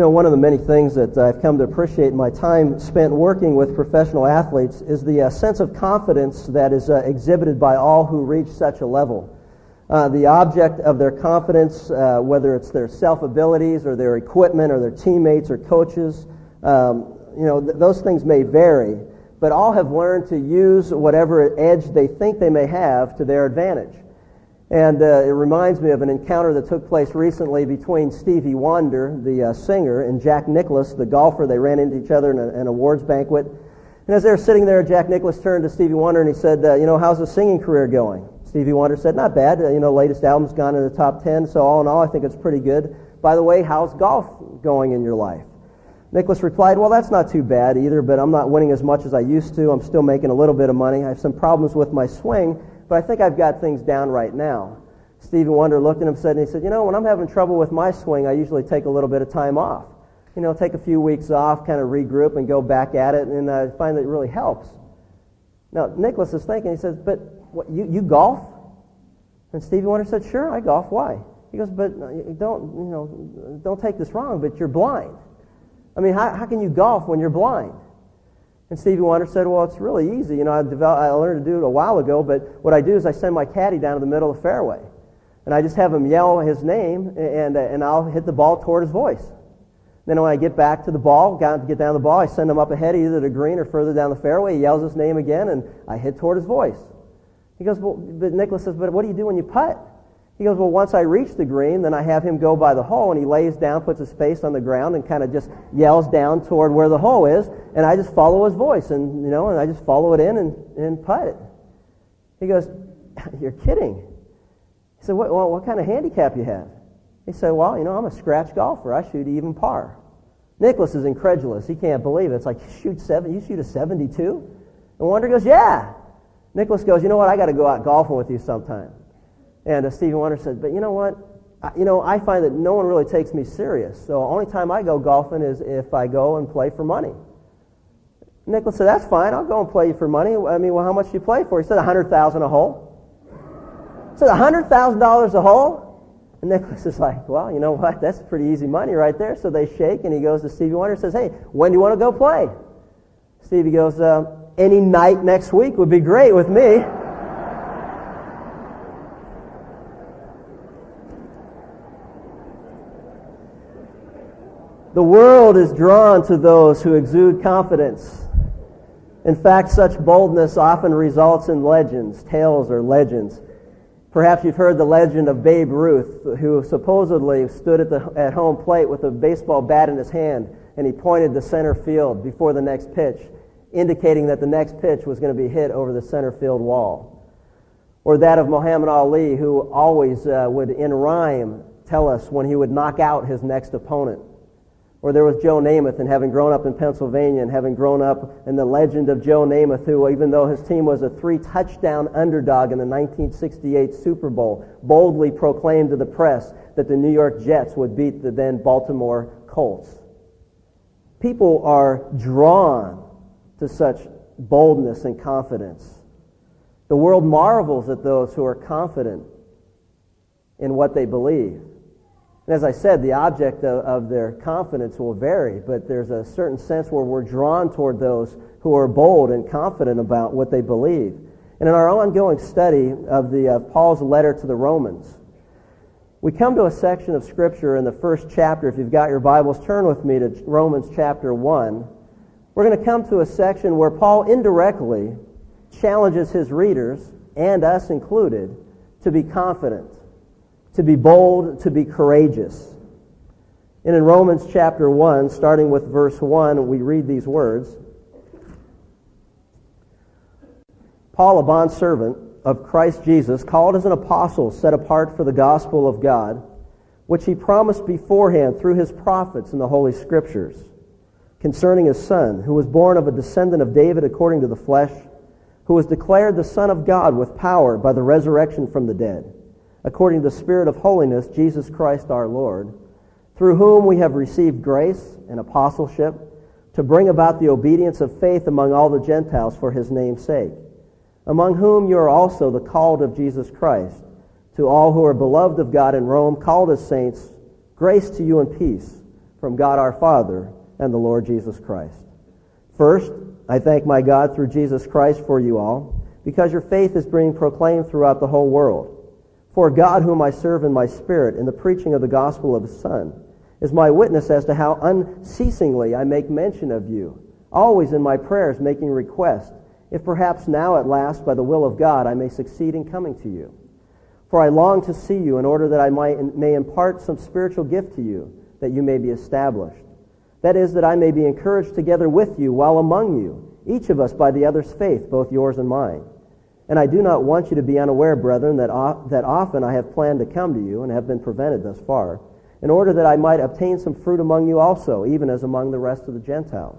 You know, one of the many things that I've come to appreciate in my time spent working with professional athletes is the uh, sense of confidence that is uh, exhibited by all who reach such a level. Uh, the object of their confidence, uh, whether it's their self-abilities or their equipment or their teammates or coaches, um, you know, th- those things may vary, but all have learned to use whatever edge they think they may have to their advantage. And uh, it reminds me of an encounter that took place recently between Stevie Wonder, the uh, singer, and Jack Nicklaus, the golfer. They ran into each other in a, an awards banquet. And as they were sitting there, Jack Nicklaus turned to Stevie Wonder and he said, uh, you know, how's the singing career going? Stevie Wonder said, not bad. Uh, you know, latest album's gone in the top 10, so all in all, I think it's pretty good. By the way, how's golf going in your life? Nicklaus replied, well, that's not too bad either, but I'm not winning as much as I used to. I'm still making a little bit of money. I have some problems with my swing, but I think I've got things down right now. Stevie Wonder looked at him and said, and he said, you know, when I'm having trouble with my swing, I usually take a little bit of time off. You know, take a few weeks off, kind of regroup and go back at it, and I find that it really helps. Now, Nicholas is thinking, he says, but what, you, you golf? And Stevie Wonder said, sure, I golf. Why? He goes, but uh, don't, you know, don't take this wrong, but you're blind. I mean, how, how can you golf when you're blind? And Stevie Wonder said, well, it's really easy. You know, I, developed, I learned to do it a while ago, but what I do is I send my caddy down to the middle of the fairway. And I just have him yell his name, and, and I'll hit the ball toward his voice. Then when I get back to the ball, got to get down the ball, I send him up ahead, either to green or further down the fairway. He yells his name again, and I hit toward his voice. He goes, well, but Nicholas says, but what do you do when you putt? He goes, well, once I reach the green, then I have him go by the hole, and he lays down, puts his face on the ground, and kind of just yells down toward where the hole is, and I just follow his voice, and you know, and I just follow it in and, and putt it. He goes, you're kidding. He said, what, well, what kind of handicap you have? He said, well, you know, I'm a scratch golfer. I shoot even par. Nicholas is incredulous. He can't believe it. It's like, shoot seven, you shoot a 72? And Wonder goes, yeah. Nicholas goes, you know what, I got to go out golfing with you sometime. And uh, Stephen Wonder said, but you know what? I, you know, I find that no one really takes me serious. So the only time I go golfing is if I go and play for money. Nicholas said, that's fine. I'll go and play you for money. I mean, well, how much do you play for? He said, a hundred thousand a hole. He said, a hundred thousand dollars a hole? And Nicklaus is like, well, you know what? That's pretty easy money right there. So they shake, and he goes to Stevie Wonder and says, hey, when do you want to go play? Stevie goes, uh, any night next week would be great with me. The world is drawn to those who exude confidence. In fact, such boldness often results in legends, tales or legends. Perhaps you've heard the legend of Babe Ruth, who supposedly stood at the at home plate with a baseball bat in his hand and he pointed to center field before the next pitch, indicating that the next pitch was going to be hit over the center field wall. Or that of Muhammad Ali, who always uh, would, in rhyme, tell us when he would knock out his next opponent. Or there was Joe Namath, and having grown up in Pennsylvania and having grown up in the legend of Joe Namath, who, even though his team was a three touchdown underdog in the 1968 Super Bowl, boldly proclaimed to the press that the New York Jets would beat the then Baltimore Colts. People are drawn to such boldness and confidence. The world marvels at those who are confident in what they believe. And as I said, the object of, of, their confidence will vary, but there's a certain sense where we're drawn toward those who are bold and confident about what they believe. And in our ongoing study of the uh, Paul's letter to the Romans, we come to a section of Scripture in the first chapter. If you've got your Bibles, turn with me to Romans chapter 1. We're going to come to a section where Paul indirectly challenges his readers, and us included, to be confident to be bold, to be courageous. And in Romans chapter 1, starting with verse 1, we read these words Paul, a bondservant of Christ Jesus, called as an apostle, set apart for the gospel of God, which he promised beforehand through his prophets in the Holy Scriptures, concerning his Son, who was born of a descendant of David according to the flesh, who was declared the Son of God with power by the resurrection from the dead according to the Spirit of holiness, Jesus Christ our Lord, through whom we have received grace and apostleship to bring about the obedience of faith among all the Gentiles for his name's sake, among whom you are also the called of Jesus Christ. To all who are beloved of God in Rome, called as saints, grace to you and peace from God our Father and the Lord Jesus Christ. First, I thank my God through Jesus Christ for you all, because your faith is being proclaimed throughout the whole world. For God, whom I serve in my spirit in the preaching of the gospel of his Son, is my witness as to how unceasingly I make mention of you, always in my prayers making request, if perhaps now at last, by the will of God, I may succeed in coming to you. For I long to see you in order that I might, may impart some spiritual gift to you, that you may be established. That is, that I may be encouraged together with you while among you, each of us by the other's faith, both yours and mine. And I do not want you to be unaware, brethren, that, that often I have planned to come to you and have been prevented thus far, in order that I might obtain some fruit among you also, even as among the rest of the Gentiles.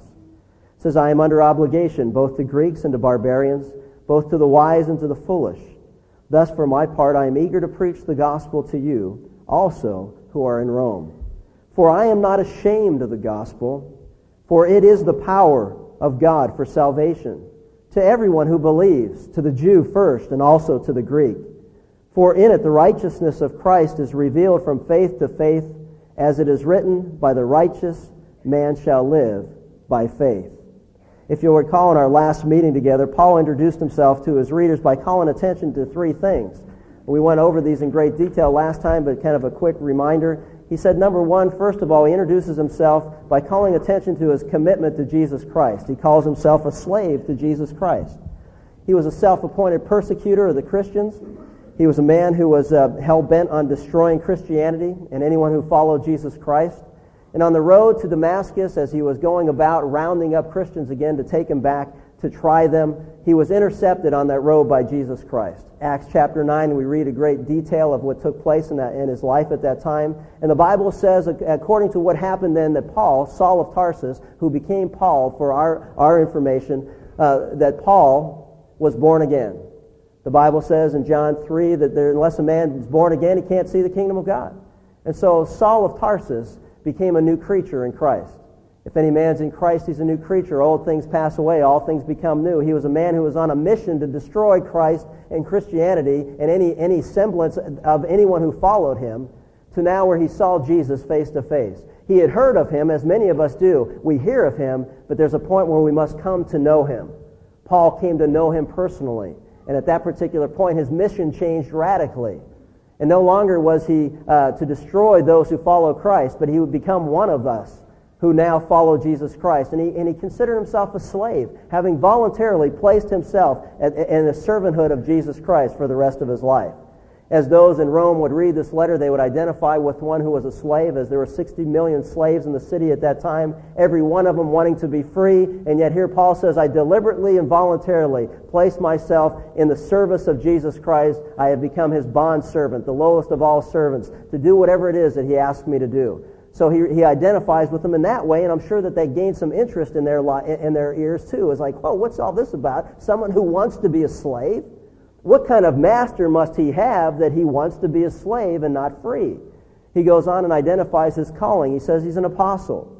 It says, I am under obligation both to Greeks and to barbarians, both to the wise and to the foolish. Thus, for my part, I am eager to preach the gospel to you also who are in Rome. For I am not ashamed of the gospel, for it is the power of God for salvation to everyone who believes, to the Jew first and also to the Greek. For in it the righteousness of Christ is revealed from faith to faith, as it is written, by the righteous man shall live by faith. If you'll recall in our last meeting together, Paul introduced himself to his readers by calling attention to three things. We went over these in great detail last time, but kind of a quick reminder. He said, number one, first of all, he introduces himself by calling attention to his commitment to Jesus Christ. He calls himself a slave to Jesus Christ. He was a self-appointed persecutor of the Christians. He was a man who was uh, hell-bent on destroying Christianity and anyone who followed Jesus Christ. And on the road to Damascus, as he was going about rounding up Christians again to take him back to try them, he was intercepted on that road by Jesus Christ. Acts chapter 9, we read a great detail of what took place in, that, in his life at that time. And the Bible says, according to what happened then, that Paul, Saul of Tarsus, who became Paul for our, our information, uh, that Paul was born again. The Bible says in John 3 that there, unless a man is born again, he can't see the kingdom of God. And so Saul of Tarsus became a new creature in Christ. If any man's in Christ, he's a new creature. Old things pass away, all things become new. He was a man who was on a mission to destroy Christ and Christianity and any, any semblance of anyone who followed him to now where he saw Jesus face to face. He had heard of him, as many of us do. We hear of him, but there's a point where we must come to know him. Paul came to know him personally. And at that particular point, his mission changed radically. And no longer was he uh, to destroy those who follow Christ, but he would become one of us who now follow Jesus Christ. And he, and he considered himself a slave, having voluntarily placed himself in the servanthood of Jesus Christ for the rest of his life. As those in Rome would read this letter, they would identify with one who was a slave, as there were 60 million slaves in the city at that time, every one of them wanting to be free. And yet here Paul says, I deliberately and voluntarily place myself in the service of Jesus Christ. I have become his bond servant, the lowest of all servants, to do whatever it is that he asked me to do. So he, he identifies with them in that way, and I'm sure that they gained some interest in their, li- in their ears too. It's like, whoa, what's all this about? Someone who wants to be a slave? What kind of master must he have that he wants to be a slave and not free? He goes on and identifies his calling. He says he's an apostle.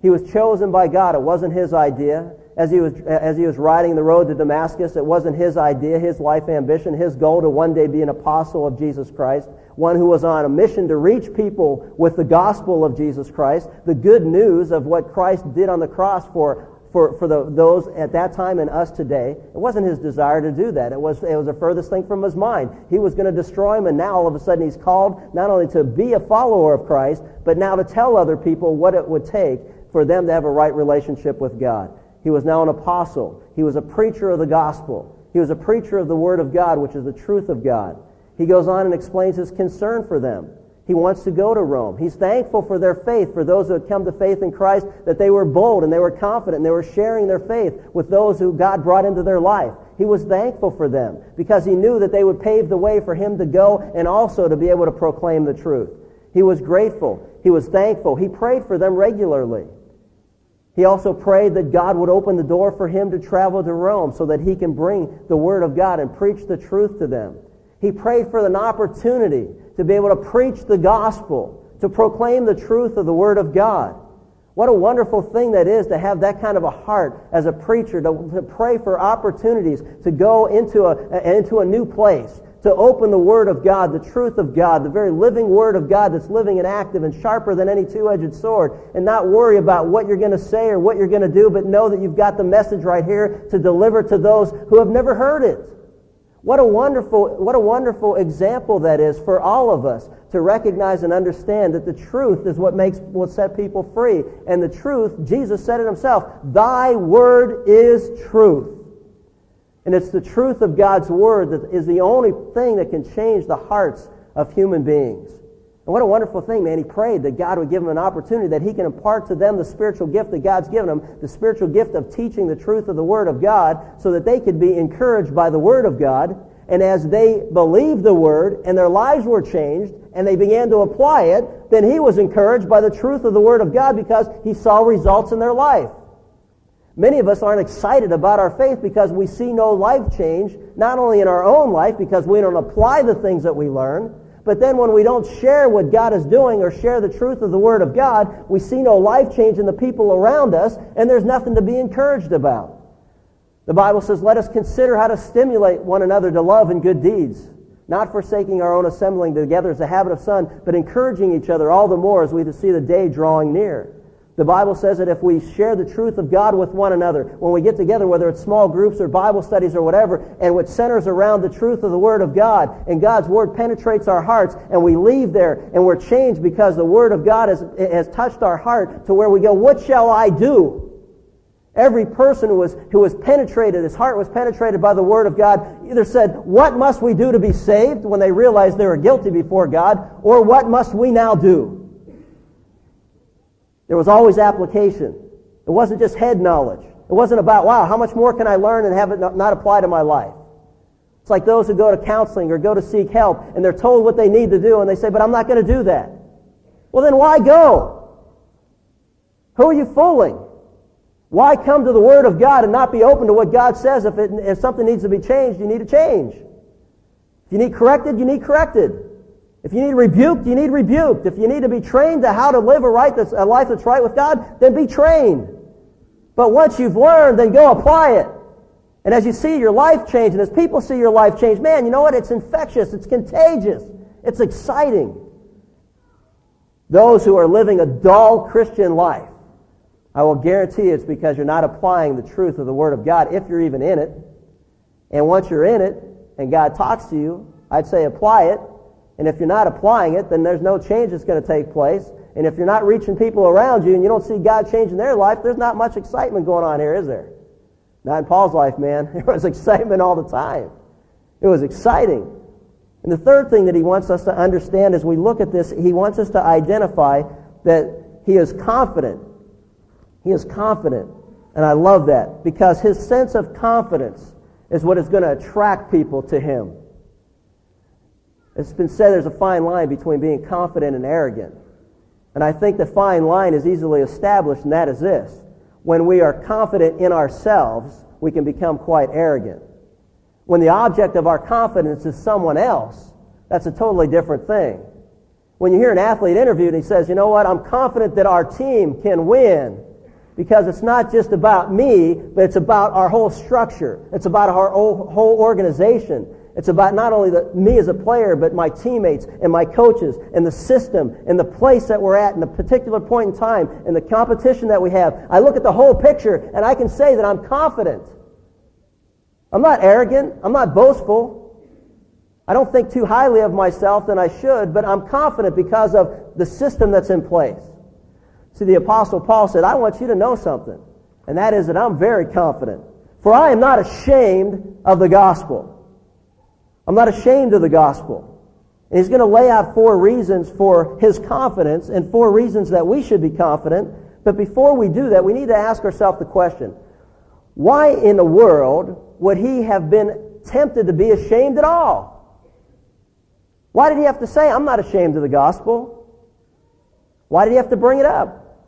He was chosen by God. It wasn't his idea. As he was, as he was riding the road to Damascus, it wasn't his idea, his life ambition, his goal to one day be an apostle of Jesus Christ, one who was on a mission to reach people with the gospel of Jesus Christ, the good news of what Christ did on the cross for for, for the, those at that time and us today. It wasn't his desire to do that. It was, it was the furthest thing from his mind. He was going to destroy him, and now all of a sudden he's called not only to be a follower of Christ, but now to tell other people what it would take for them to have a right relationship with God. He was now an apostle. He was a preacher of the gospel. He was a preacher of the word of God, which is the truth of God. He goes on and explains his concern for them. He wants to go to Rome. He's thankful for their faith, for those who had come to faith in Christ, that they were bold and they were confident and they were sharing their faith with those who God brought into their life. He was thankful for them because he knew that they would pave the way for him to go and also to be able to proclaim the truth. He was grateful. He was thankful. He prayed for them regularly. He also prayed that God would open the door for him to travel to Rome so that he can bring the Word of God and preach the truth to them. He prayed for an opportunity to be able to preach the gospel, to proclaim the truth of the Word of God. What a wonderful thing that is to have that kind of a heart as a preacher, to, to pray for opportunities to go into a, into a new place, to open the Word of God, the truth of God, the very living Word of God that's living and active and sharper than any two-edged sword, and not worry about what you're going to say or what you're going to do, but know that you've got the message right here to deliver to those who have never heard it. What a wonderful, what a wonderful example that is for all of us to recognize and understand that the truth is what makes, will set people free. And the truth, Jesus said it himself, thy word is truth. And it's the truth of God's word that is the only thing that can change the hearts of human beings. And what a wonderful thing, man. He prayed that God would give him an opportunity that he can impart to them the spiritual gift that God's given him, the spiritual gift of teaching the truth of the Word of God, so that they could be encouraged by the Word of God. And as they believed the Word and their lives were changed and they began to apply it, then he was encouraged by the truth of the Word of God because he saw results in their life. Many of us aren't excited about our faith because we see no life change, not only in our own life because we don't apply the things that we learn, but then when we don't share what God is doing or share the truth of the Word of God, we see no life change in the people around us, and there's nothing to be encouraged about. The Bible says, let us consider how to stimulate one another to love and good deeds, not forsaking our own assembling together as a habit of some, but encouraging each other all the more as we see the day drawing near. The Bible says that if we share the truth of God with one another, when we get together, whether it's small groups or Bible studies or whatever, and which centers around the truth of the Word of God, and God's Word penetrates our hearts, and we leave there, and we're changed because the Word of God has, has touched our heart to where we go, what shall I do? Every person who was, who was penetrated, his heart was penetrated by the Word of God, either said, what must we do to be saved when they realized they were guilty before God, or what must we now do? There was always application. It wasn't just head knowledge. It wasn't about, wow, how much more can I learn and have it not apply to my life? It's like those who go to counseling or go to seek help and they're told what they need to do and they say, but I'm not going to do that. Well, then why go? Who are you fooling? Why come to the Word of God and not be open to what God says? If, it, if something needs to be changed, you need to change. If you need corrected, you need corrected. If you need rebuked, you need rebuked. If you need to be trained to how to live a, right a life that's right with God, then be trained. But once you've learned, then go apply it. And as you see your life change, and as people see your life change, man, you know what? It's infectious. It's contagious. It's exciting. Those who are living a dull Christian life, I will guarantee it's because you're not applying the truth of the Word of God, if you're even in it. And once you're in it, and God talks to you, I'd say apply it, and if you're not applying it, then there's no change that's going to take place. And if you're not reaching people around you and you don't see God changing their life, there's not much excitement going on here, is there? Not in Paul's life, man. There was excitement all the time. It was exciting. And the third thing that he wants us to understand as we look at this, he wants us to identify that he is confident. He is confident. And I love that because his sense of confidence is what is going to attract people to him. It's been said there's a fine line between being confident and arrogant. And I think the fine line is easily established, and that is this. When we are confident in ourselves, we can become quite arrogant. When the object of our confidence is someone else, that's a totally different thing. When you hear an athlete interviewed and he says, you know what, I'm confident that our team can win because it's not just about me, but it's about our whole structure. It's about our whole organization. It's about not only the, me as a player, but my teammates and my coaches and the system and the place that we're at in the particular point in time and the competition that we have. I look at the whole picture and I can say that I'm confident. I'm not arrogant. I'm not boastful. I don't think too highly of myself than I should, but I'm confident because of the system that's in place. See, the apostle Paul said, I want you to know something, and that is that I'm very confident. For I am not ashamed of the gospel. I'm not ashamed of the gospel. And he's going to lay out four reasons for his confidence and four reasons that we should be confident. But before we do that, we need to ask ourselves the question, why in the world would he have been tempted to be ashamed at all? Why did he have to say, I'm not ashamed of the gospel? Why did he have to bring it up?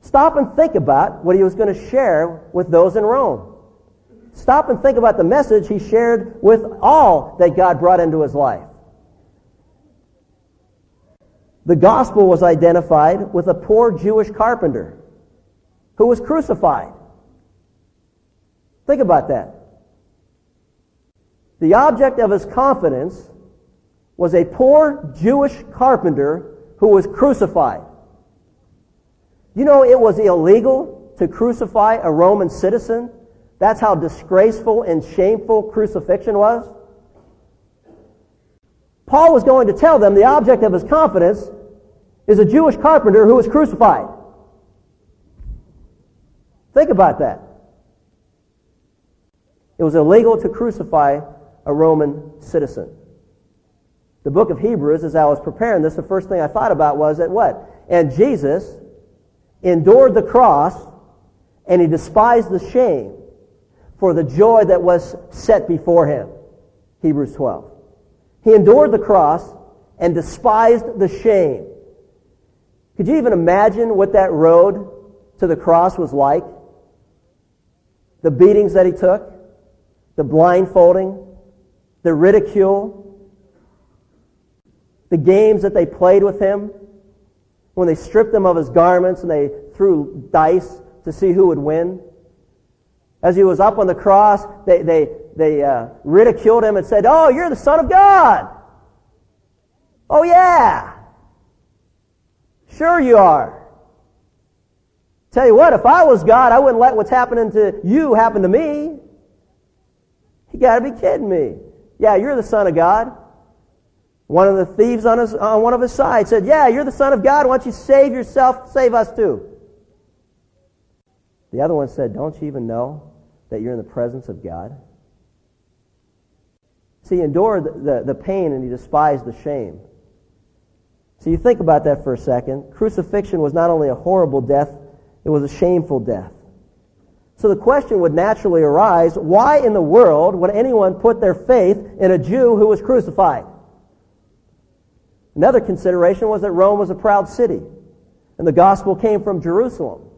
Stop and think about what he was going to share with those in Rome. Stop and think about the message he shared with all that God brought into his life. The gospel was identified with a poor Jewish carpenter who was crucified. Think about that. The object of his confidence was a poor Jewish carpenter who was crucified. You know it was illegal to crucify a Roman citizen? That's how disgraceful and shameful crucifixion was. Paul was going to tell them the object of his confidence is a Jewish carpenter who was crucified. Think about that. It was illegal to crucify a Roman citizen. The book of Hebrews, as I was preparing this, the first thing I thought about was that what? And Jesus endured the cross and he despised the shame for the joy that was set before him. Hebrews 12. He endured the cross and despised the shame. Could you even imagine what that road to the cross was like? The beatings that he took, the blindfolding, the ridicule, the games that they played with him, when they stripped him of his garments and they threw dice to see who would win. As he was up on the cross, they, they, they uh, ridiculed him and said, Oh, you're the Son of God. Oh, yeah. Sure you are. Tell you what, if I was God, I wouldn't let what's happening to you happen to me. You gotta be kidding me. Yeah, you're the Son of God. One of the thieves on, his, on one of his sides said, Yeah, you're the Son of God. Why don't you save yourself? Save us too. The other one said, Don't you even know that you're in the presence of God? See, he endured the, the, the pain and he despised the shame. So you think about that for a second. Crucifixion was not only a horrible death, it was a shameful death. So the question would naturally arise, why in the world would anyone put their faith in a Jew who was crucified? Another consideration was that Rome was a proud city, and the gospel came from Jerusalem.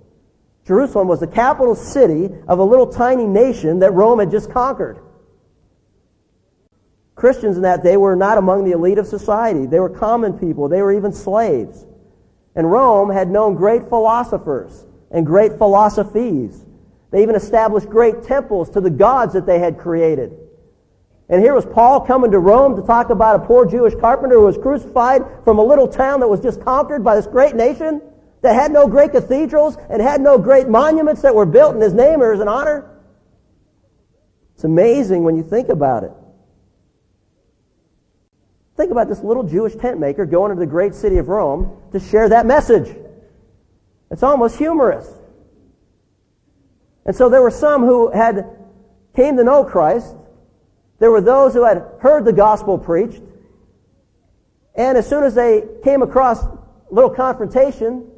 Jerusalem was the capital city of a little tiny nation that Rome had just conquered. Christians in that day were not among the elite of society. They were common people. They were even slaves. And Rome had known great philosophers and great philosophies. They even established great temples to the gods that they had created. And here was Paul coming to Rome to talk about a poor Jewish carpenter who was crucified from a little town that was just conquered by this great nation that had no great cathedrals and had no great monuments that were built in his name or as an honor. It's amazing when you think about it. Think about this little Jewish tent maker going into the great city of Rome to share that message. It's almost humorous. And so there were some who had came to know Christ. There were those who had heard the gospel preached. And as soon as they came across little confrontation,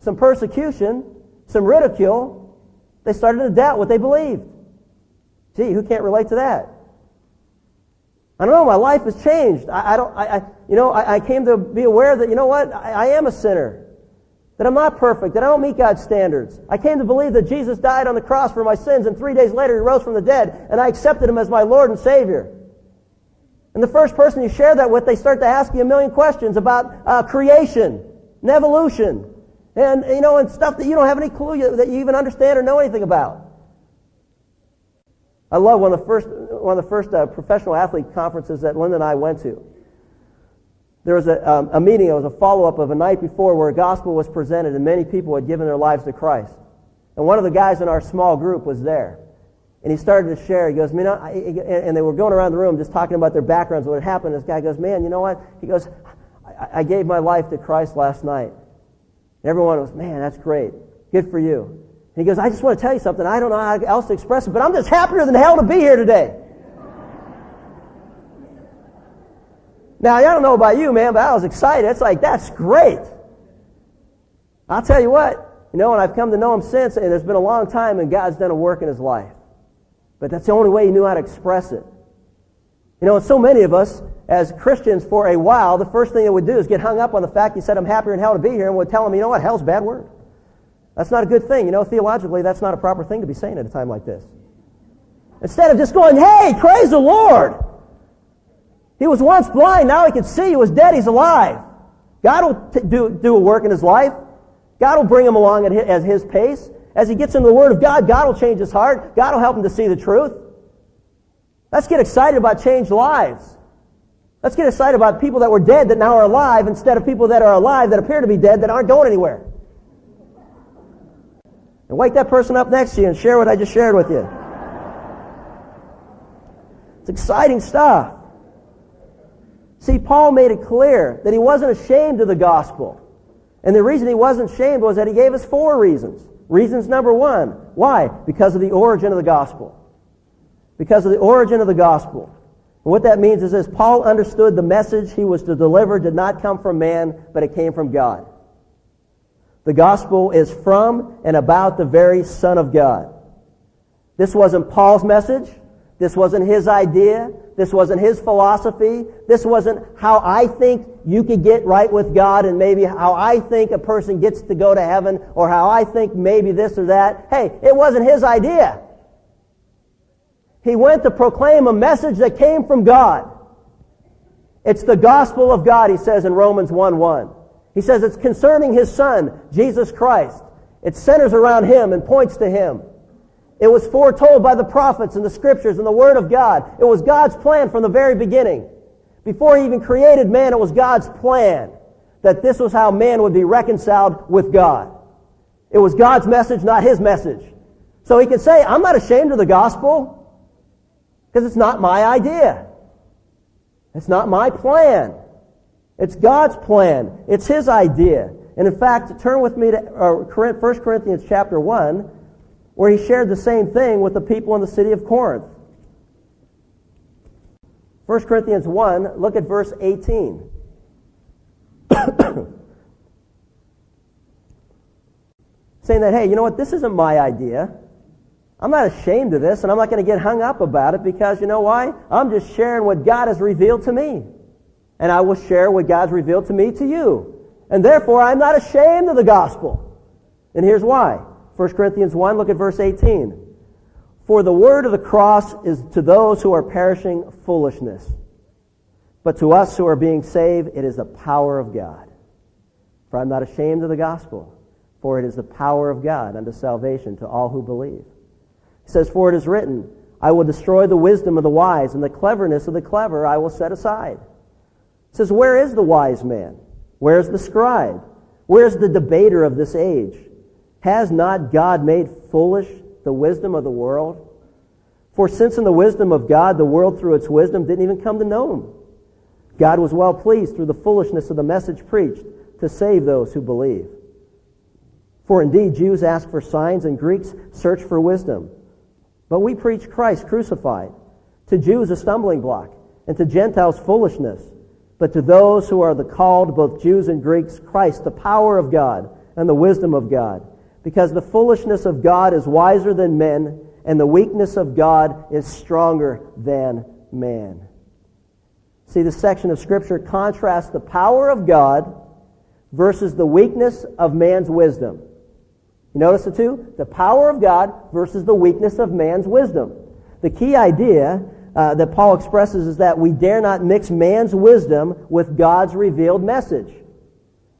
some persecution, some ridicule, they started to doubt what they believed. Gee, who can't relate to that? I don't know. My life has changed. I, I don't. I, I, you know, I, I, came to be aware that you know what? I, am a sinner. That I'm not perfect. That I don't meet God's standards. I came to believe that Jesus died on the cross for my sins, and three days later He rose from the dead, and I accepted Him as my Lord and Savior. And the first person you share that with, they start to ask you a million questions about uh, creation and evolution, and you know, and stuff that you don't have any clue that you even understand or know anything about. I love one of the first, one of the first uh, professional athlete conferences that Linda and I went to. There was a, um, a meeting, it was a follow-up of a night before where a gospel was presented and many people had given their lives to Christ. And one of the guys in our small group was there. And he started to share. He goes, man, and they were going around the room just talking about their backgrounds, what had happened. This guy goes, man, you know what? He goes, I, I gave my life to Christ last night. And everyone was, man, that's great. Good for you. And he goes, I just want to tell you something. I don't know how else to express it, but I'm just happier than hell to be here today. Now, I don't know about you, man, but I was excited. It's like, that's great. I'll tell you what, you know, and I've come to know him since, and it's been a long time, and God's done a work in his life. But that's the only way he knew how to express it. You know, so many of us, as Christians for a while, the first thing that we do is get hung up on the fact he said, I'm happier in hell to be here, and we'll tell him, you know what, hell's a bad word. That's not a good thing. You know, theologically, that's not a proper thing to be saying at a time like this. Instead of just going, hey, praise the Lord. He was once blind, now he can see. He was dead, he's alive. God will t- do, do a work in his life. God will bring him along at his, at his pace. As he gets into the Word of God, God will change his heart. God will help him to see the truth. Let's get excited about changed lives. Let's get excited about people that were dead that now are alive instead of people that are alive that appear to be dead that aren't going anywhere. And wake that person up next to you and share what I just shared with you. It's exciting stuff. See, Paul made it clear that he wasn't ashamed of the gospel. And the reason he wasn't ashamed was that he gave us four reasons. Reasons number one. Why? Because of the origin of the gospel. Because of the origin of the gospel. And what that means is this Paul understood the message he was to deliver did not come from man, but it came from God. The gospel is from and about the very Son of God. This wasn't Paul's message. This wasn't his idea. This wasn't his philosophy. This wasn't how I think you could get right with God and maybe how I think a person gets to go to heaven or how I think maybe this or that. Hey, it wasn't his idea. He went to proclaim a message that came from God. It's the gospel of God, he says in Romans 1 1. He says it's concerning his son, Jesus Christ. It centers around him and points to him. It was foretold by the prophets and the scriptures and the word of God. It was God's plan from the very beginning. Before he even created man, it was God's plan that this was how man would be reconciled with God. It was God's message, not his message. So he can say, I'm not ashamed of the gospel because it's not my idea. It's not my plan. It's God's plan. It's His idea. And in fact, turn with me to uh, 1 Corinthians chapter 1, where he shared the same thing with the people in the city of Corinth. 1 Corinthians 1, look at verse 18. Saying that, hey, you know what, this isn't my idea. I'm not ashamed of this, and I'm not going to get hung up about it because you know why? I'm just sharing what God has revealed to me and I will share what God's revealed to me to you. And therefore, I'm not ashamed of the gospel. And here's why. 1 Corinthians 1, look at verse 18. For the word of the cross is to those who are perishing foolishness. But to us who are being saved, it is the power of God. For I'm not ashamed of the gospel, for it is the power of God unto salvation to all who believe. He says, For it is written, I will destroy the wisdom of the wise, and the cleverness of the clever I will set aside says, Where is the wise man? Where's the scribe? Where's the debater of this age? Has not God made foolish the wisdom of the world? For since in the wisdom of God, the world through its wisdom didn't even come to know him. God was well pleased through the foolishness of the message preached to save those who believe. For indeed, Jews ask for signs and Greeks search for wisdom. But we preach Christ crucified. To Jews a stumbling block, and to Gentiles foolishness but to those who are the called, both Jews and Greeks, Christ, the power of God and the wisdom of God. Because the foolishness of God is wiser than men, and the weakness of God is stronger than man. See, this section of Scripture contrasts the power of God versus the weakness of man's wisdom. You notice the two? The power of God versus the weakness of man's wisdom. The key idea uh, that Paul expresses is that we dare not mix man's wisdom with God's revealed message.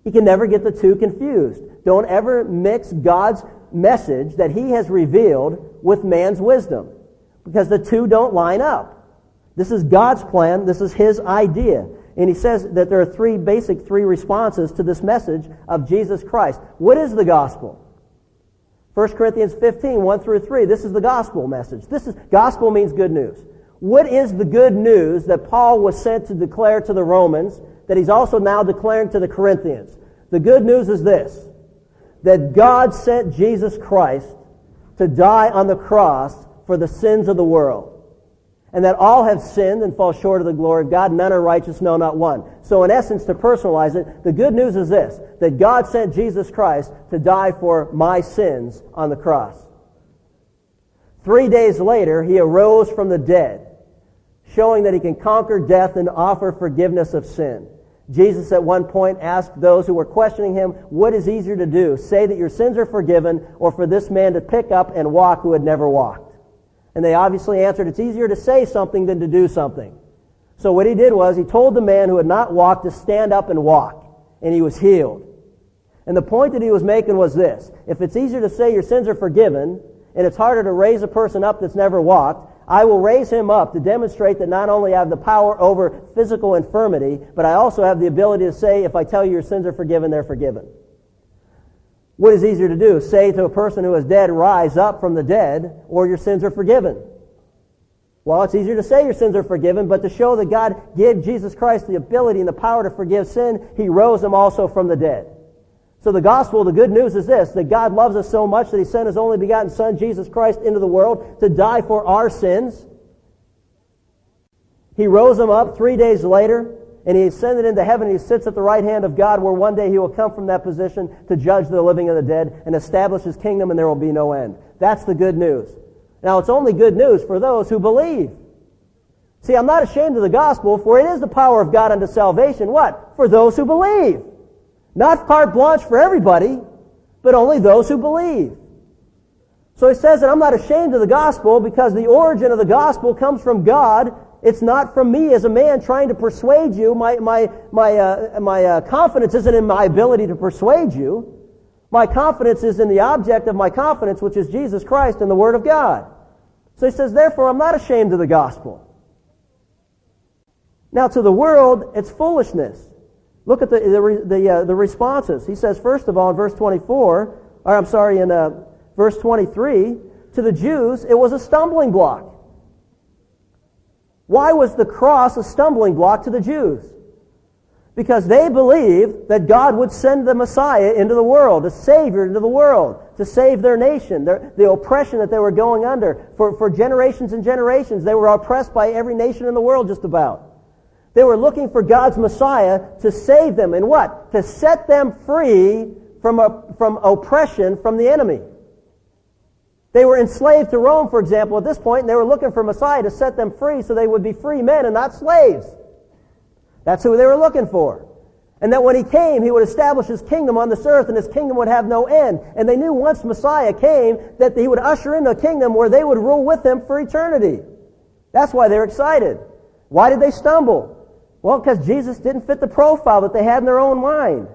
He can never get the two confused. Don't ever mix God's message that he has revealed with man's wisdom because the two don't line up. This is God's plan. This is his idea. And he says that there are three basic three responses to this message of Jesus Christ. What is the gospel? 1 Corinthians 15, 1 through 3. This is the gospel message. This is, gospel means good news. What is the good news that Paul was sent to declare to the Romans that he's also now declaring to the Corinthians? The good news is this, that God sent Jesus Christ to die on the cross for the sins of the world. And that all have sinned and fall short of the glory of God. None are righteous, no, not one. So in essence, to personalize it, the good news is this, that God sent Jesus Christ to die for my sins on the cross. Three days later, he arose from the dead showing that he can conquer death and offer forgiveness of sin. Jesus at one point asked those who were questioning him, what is easier to do? Say that your sins are forgiven or for this man to pick up and walk who had never walked? And they obviously answered, it's easier to say something than to do something. So what he did was he told the man who had not walked to stand up and walk. And he was healed. And the point that he was making was this. If it's easier to say your sins are forgiven, and it's harder to raise a person up that's never walked, I will raise him up to demonstrate that not only I have the power over physical infirmity, but I also have the ability to say, if I tell you your sins are forgiven, they're forgiven. What is easier to do? Say to a person who is dead, rise up from the dead, or your sins are forgiven. Well, it's easier to say your sins are forgiven, but to show that God gave Jesus Christ the ability and the power to forgive sin, He rose him also from the dead. So the gospel, the good news is this, that God loves us so much that He sent His only begotten Son, Jesus Christ, into the world to die for our sins. He rose Him up three days later, and He ascended into heaven. And he sits at the right hand of God, where one day He will come from that position to judge the living and the dead and establish His kingdom, and there will be no end. That's the good news. Now, it's only good news for those who believe. See, I'm not ashamed of the gospel, for it is the power of God unto salvation. What? For those who believe. Not carte blanche for everybody, but only those who believe. So he says that I'm not ashamed of the gospel because the origin of the gospel comes from God. It's not from me as a man trying to persuade you. My, my, my, uh, my uh, confidence isn't in my ability to persuade you. My confidence is in the object of my confidence, which is Jesus Christ and the Word of God. So he says, therefore, I'm not ashamed of the gospel. Now, to the world, it's foolishness. Look at the, the, the, uh, the responses. He says, first of all, in verse 24, or I'm sorry, in uh, verse 23, to the Jews, it was a stumbling block. Why was the cross a stumbling block to the Jews? Because they believed that God would send the Messiah into the world, a Savior into the world, to save their nation, their, the oppression that they were going under. For, for generations and generations, they were oppressed by every nation in the world just about. They were looking for God's Messiah to save them and what? To set them free from, a, from oppression from the enemy. They were enslaved to Rome, for example, at this point, and they were looking for Messiah to set them free so they would be free men and not slaves. That's who they were looking for. And that when he came, he would establish his kingdom on this earth and his kingdom would have no end. And they knew once Messiah came that he would usher in a kingdom where they would rule with him for eternity. That's why they're excited. Why did they stumble? Well, because Jesus didn't fit the profile that they had in their own mind.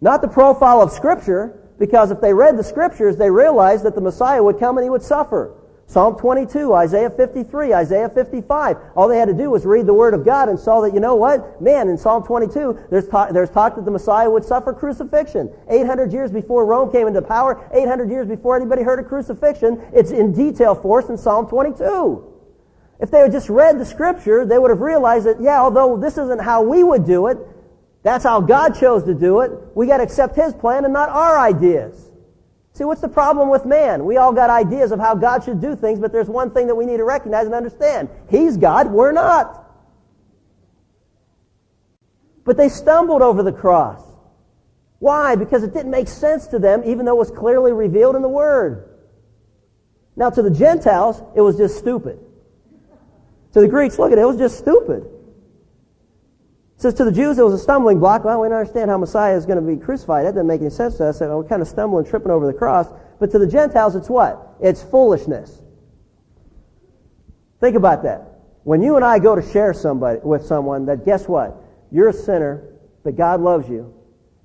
Not the profile of Scripture, because if they read the Scriptures, they realized that the Messiah would come and he would suffer. Psalm 22, Isaiah 53, Isaiah 55. All they had to do was read the Word of God and saw that, you know what? Man, in Psalm 22, there's, talk, there's talk that the Messiah would suffer crucifixion. 800 years before Rome came into power, 800 years before anybody heard of crucifixion, it's in detail for us in Psalm 22. If they had just read the scripture, they would have realized that, yeah, although this isn't how we would do it, that's how God chose to do it. We got to accept His plan and not our ideas. See, what's the problem with man? We all got ideas of how God should do things, but there's one thing that we need to recognize and understand. He's God, we're not. But they stumbled over the cross. Why? Because it didn't make sense to them, even though it was clearly revealed in the Word. Now, to the Gentiles, it was just stupid. To the Greeks, look at it, it was just stupid. Says to the Jews it was a stumbling block. Well, we don't understand how Messiah is going to be crucified. That doesn't make any sense to us. We're kind of stumbling, tripping over the cross. But to the Gentiles, it's what? It's foolishness. Think about that. When you and I go to share somebody with someone that guess what? You're a sinner, but God loves you.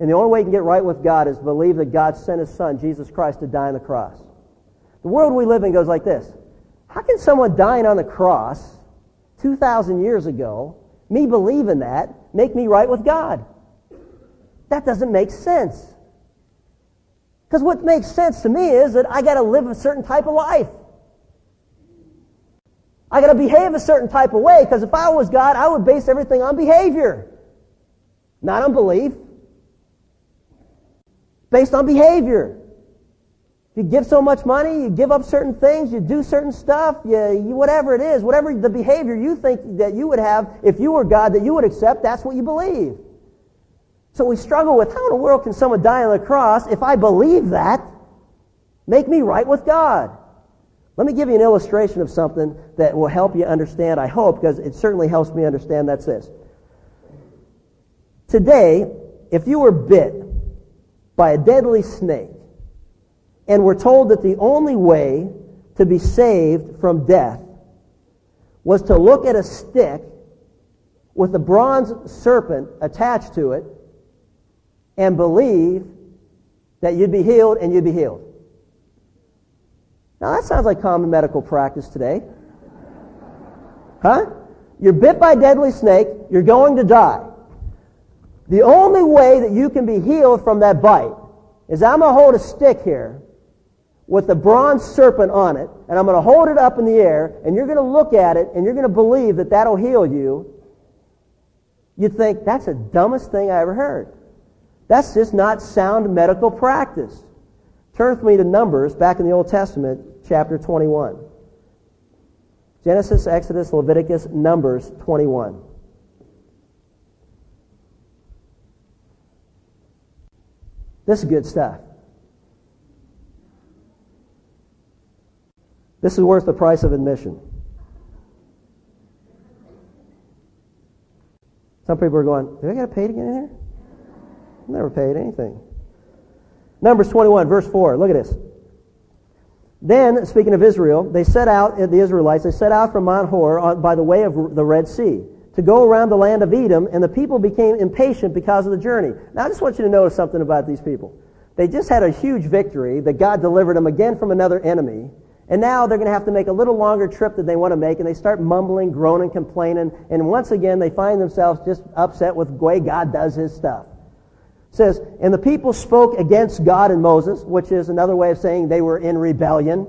And the only way you can get right with God is believe that God sent his son, Jesus Christ, to die on the cross. The world we live in goes like this. How can someone dying on the cross 2,000 years ago, me believing that, make me right with God. That doesn't make sense. Because what makes sense to me is that I got to live a certain type of life. I got to behave a certain type of way because if I was God, I would base everything on behavior, not on belief. Based on behavior. You give so much money, you give up certain things, you do certain stuff, you, you, whatever it is, whatever the behavior you think that you would have if you were God that you would accept, that's what you believe. So we struggle with how in the world can someone die on the cross if I believe that, make me right with God? Let me give you an illustration of something that will help you understand, I hope, because it certainly helps me understand. That's this. Today, if you were bit by a deadly snake, and we're told that the only way to be saved from death was to look at a stick with a bronze serpent attached to it and believe that you'd be healed and you'd be healed. Now that sounds like common medical practice today. Huh? You're bit by a deadly snake. You're going to die. The only way that you can be healed from that bite is I'm going to hold a stick here with a bronze serpent on it, and I'm going to hold it up in the air, and you're going to look at it, and you're going to believe that that'll heal you. You'd think, that's the dumbest thing I ever heard. That's just not sound medical practice. Turn with me to Numbers, back in the Old Testament, chapter 21. Genesis, Exodus, Leviticus, Numbers 21. This is good stuff. This is worth the price of admission. Some people are going, do I get in here? I've never paid anything. Numbers 21, verse 4. Look at this. Then, speaking of Israel, they set out, uh, the Israelites, they set out from Mount Hor uh, by the way of the Red Sea to go around the land of Edom, and the people became impatient because of the journey. Now, I just want you to notice something about these people. They just had a huge victory that God delivered them again from another enemy, and now they're going to have to make a little longer trip than they want to make, and they start mumbling, groaning, complaining, and once again they find themselves just upset with the way God does his stuff. It says, and the people spoke against God and Moses, which is another way of saying they were in rebellion.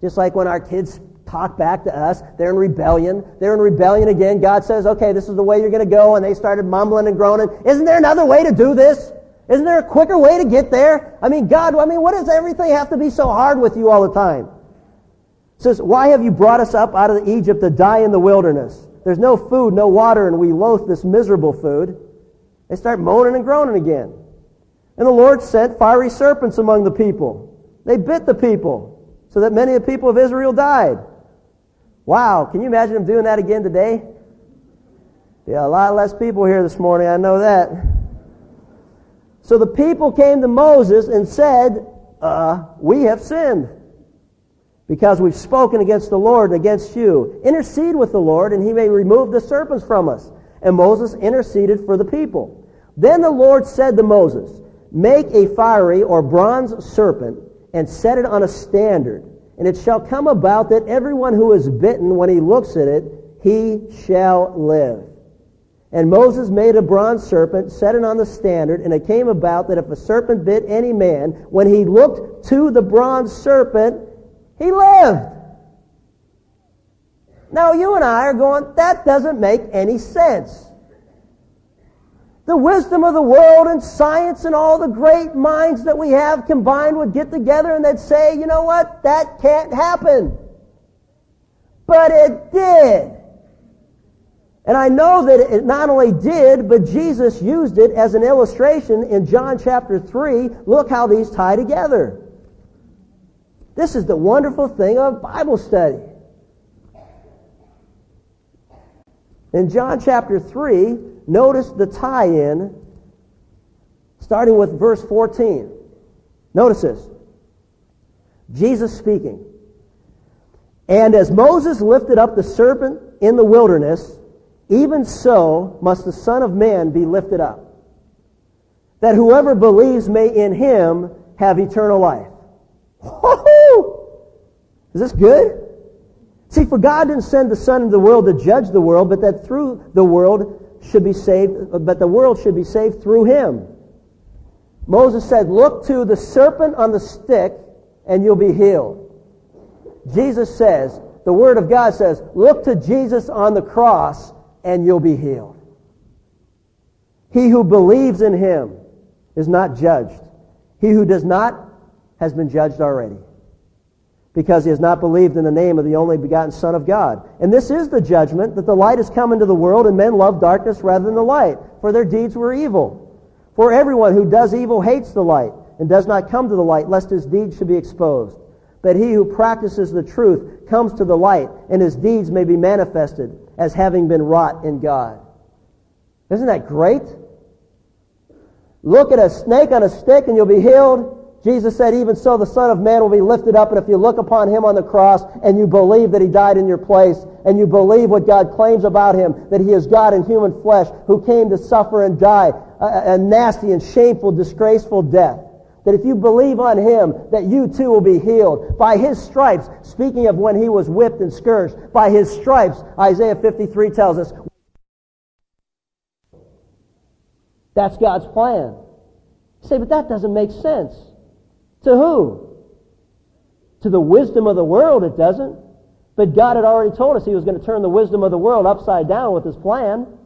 Just like when our kids talk back to us, they're in rebellion. They're in rebellion again. God says, okay, this is the way you're going to go, and they started mumbling and groaning. Isn't there another way to do this? Isn't there a quicker way to get there? I mean, God, I mean, what does everything have to be so hard with you all the time? Says, Why have you brought us up out of Egypt to die in the wilderness? There's no food, no water, and we loathe this miserable food. They start moaning and groaning again. And the Lord sent fiery serpents among the people. They bit the people, so that many of the people of Israel died. Wow, can you imagine them doing that again today? Yeah, a lot less people here this morning, I know that. So the people came to Moses and said, uh, we have sinned because we've spoken against the Lord and against you. Intercede with the Lord, and he may remove the serpents from us. And Moses interceded for the people. Then the Lord said to Moses, Make a fiery or bronze serpent, and set it on a standard. And it shall come about that everyone who is bitten, when he looks at it, he shall live. And Moses made a bronze serpent, set it on the standard, and it came about that if a serpent bit any man, when he looked to the bronze serpent, he lived. Now you and I are going, that doesn't make any sense. The wisdom of the world and science and all the great minds that we have combined would get together and they'd say, you know what, that can't happen. But it did. And I know that it not only did, but Jesus used it as an illustration in John chapter 3. Look how these tie together. This is the wonderful thing of Bible study. In John chapter 3, notice the tie in starting with verse 14. Notice this. Jesus speaking. And as Moses lifted up the serpent in the wilderness, even so must the Son of Man be lifted up, that whoever believes may in him have eternal life. Is this good? See, for God didn't send the Son of the world to judge the world, but that through the world should be saved, but the world should be saved through him. Moses said, look to the serpent on the stick and you'll be healed. Jesus says, the Word of God says, look to Jesus on the cross and you'll be healed. He who believes in him is not judged. He who does not has been judged already because he has not believed in the name of the only begotten Son of God. And this is the judgment that the light has come into the world and men love darkness rather than the light, for their deeds were evil. For everyone who does evil hates the light and does not come to the light lest his deeds should be exposed. But he who practices the truth comes to the light and his deeds may be manifested as having been wrought in God. Isn't that great? Look at a snake on a stick and you'll be healed. Jesus said, even so the Son of Man will be lifted up, and if you look upon him on the cross and you believe that he died in your place, and you believe what God claims about him, that he is God in human flesh, who came to suffer and die a, a nasty and shameful, disgraceful death, that if you believe on him, that you too will be healed. By his stripes, speaking of when he was whipped and scourged, by his stripes, Isaiah 53 tells us, that's God's plan. You say, but that doesn't make sense. To who? To the wisdom of the world, it doesn't. But God had already told us he was going to turn the wisdom of the world upside down with his plan.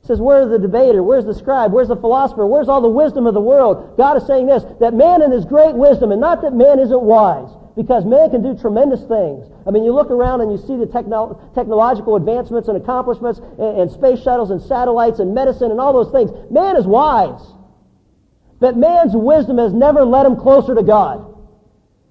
He says, where's the debater? Where's the scribe? Where's the philosopher? Where's all the wisdom of the world? God is saying this, that man in his great wisdom, and not that man isn't wise, because man can do tremendous things. I mean, you look around and you see the techno- technological advancements and accomplishments and, and space shuttles and satellites and medicine and all those things. Man is wise. But man's wisdom has never led him closer to God.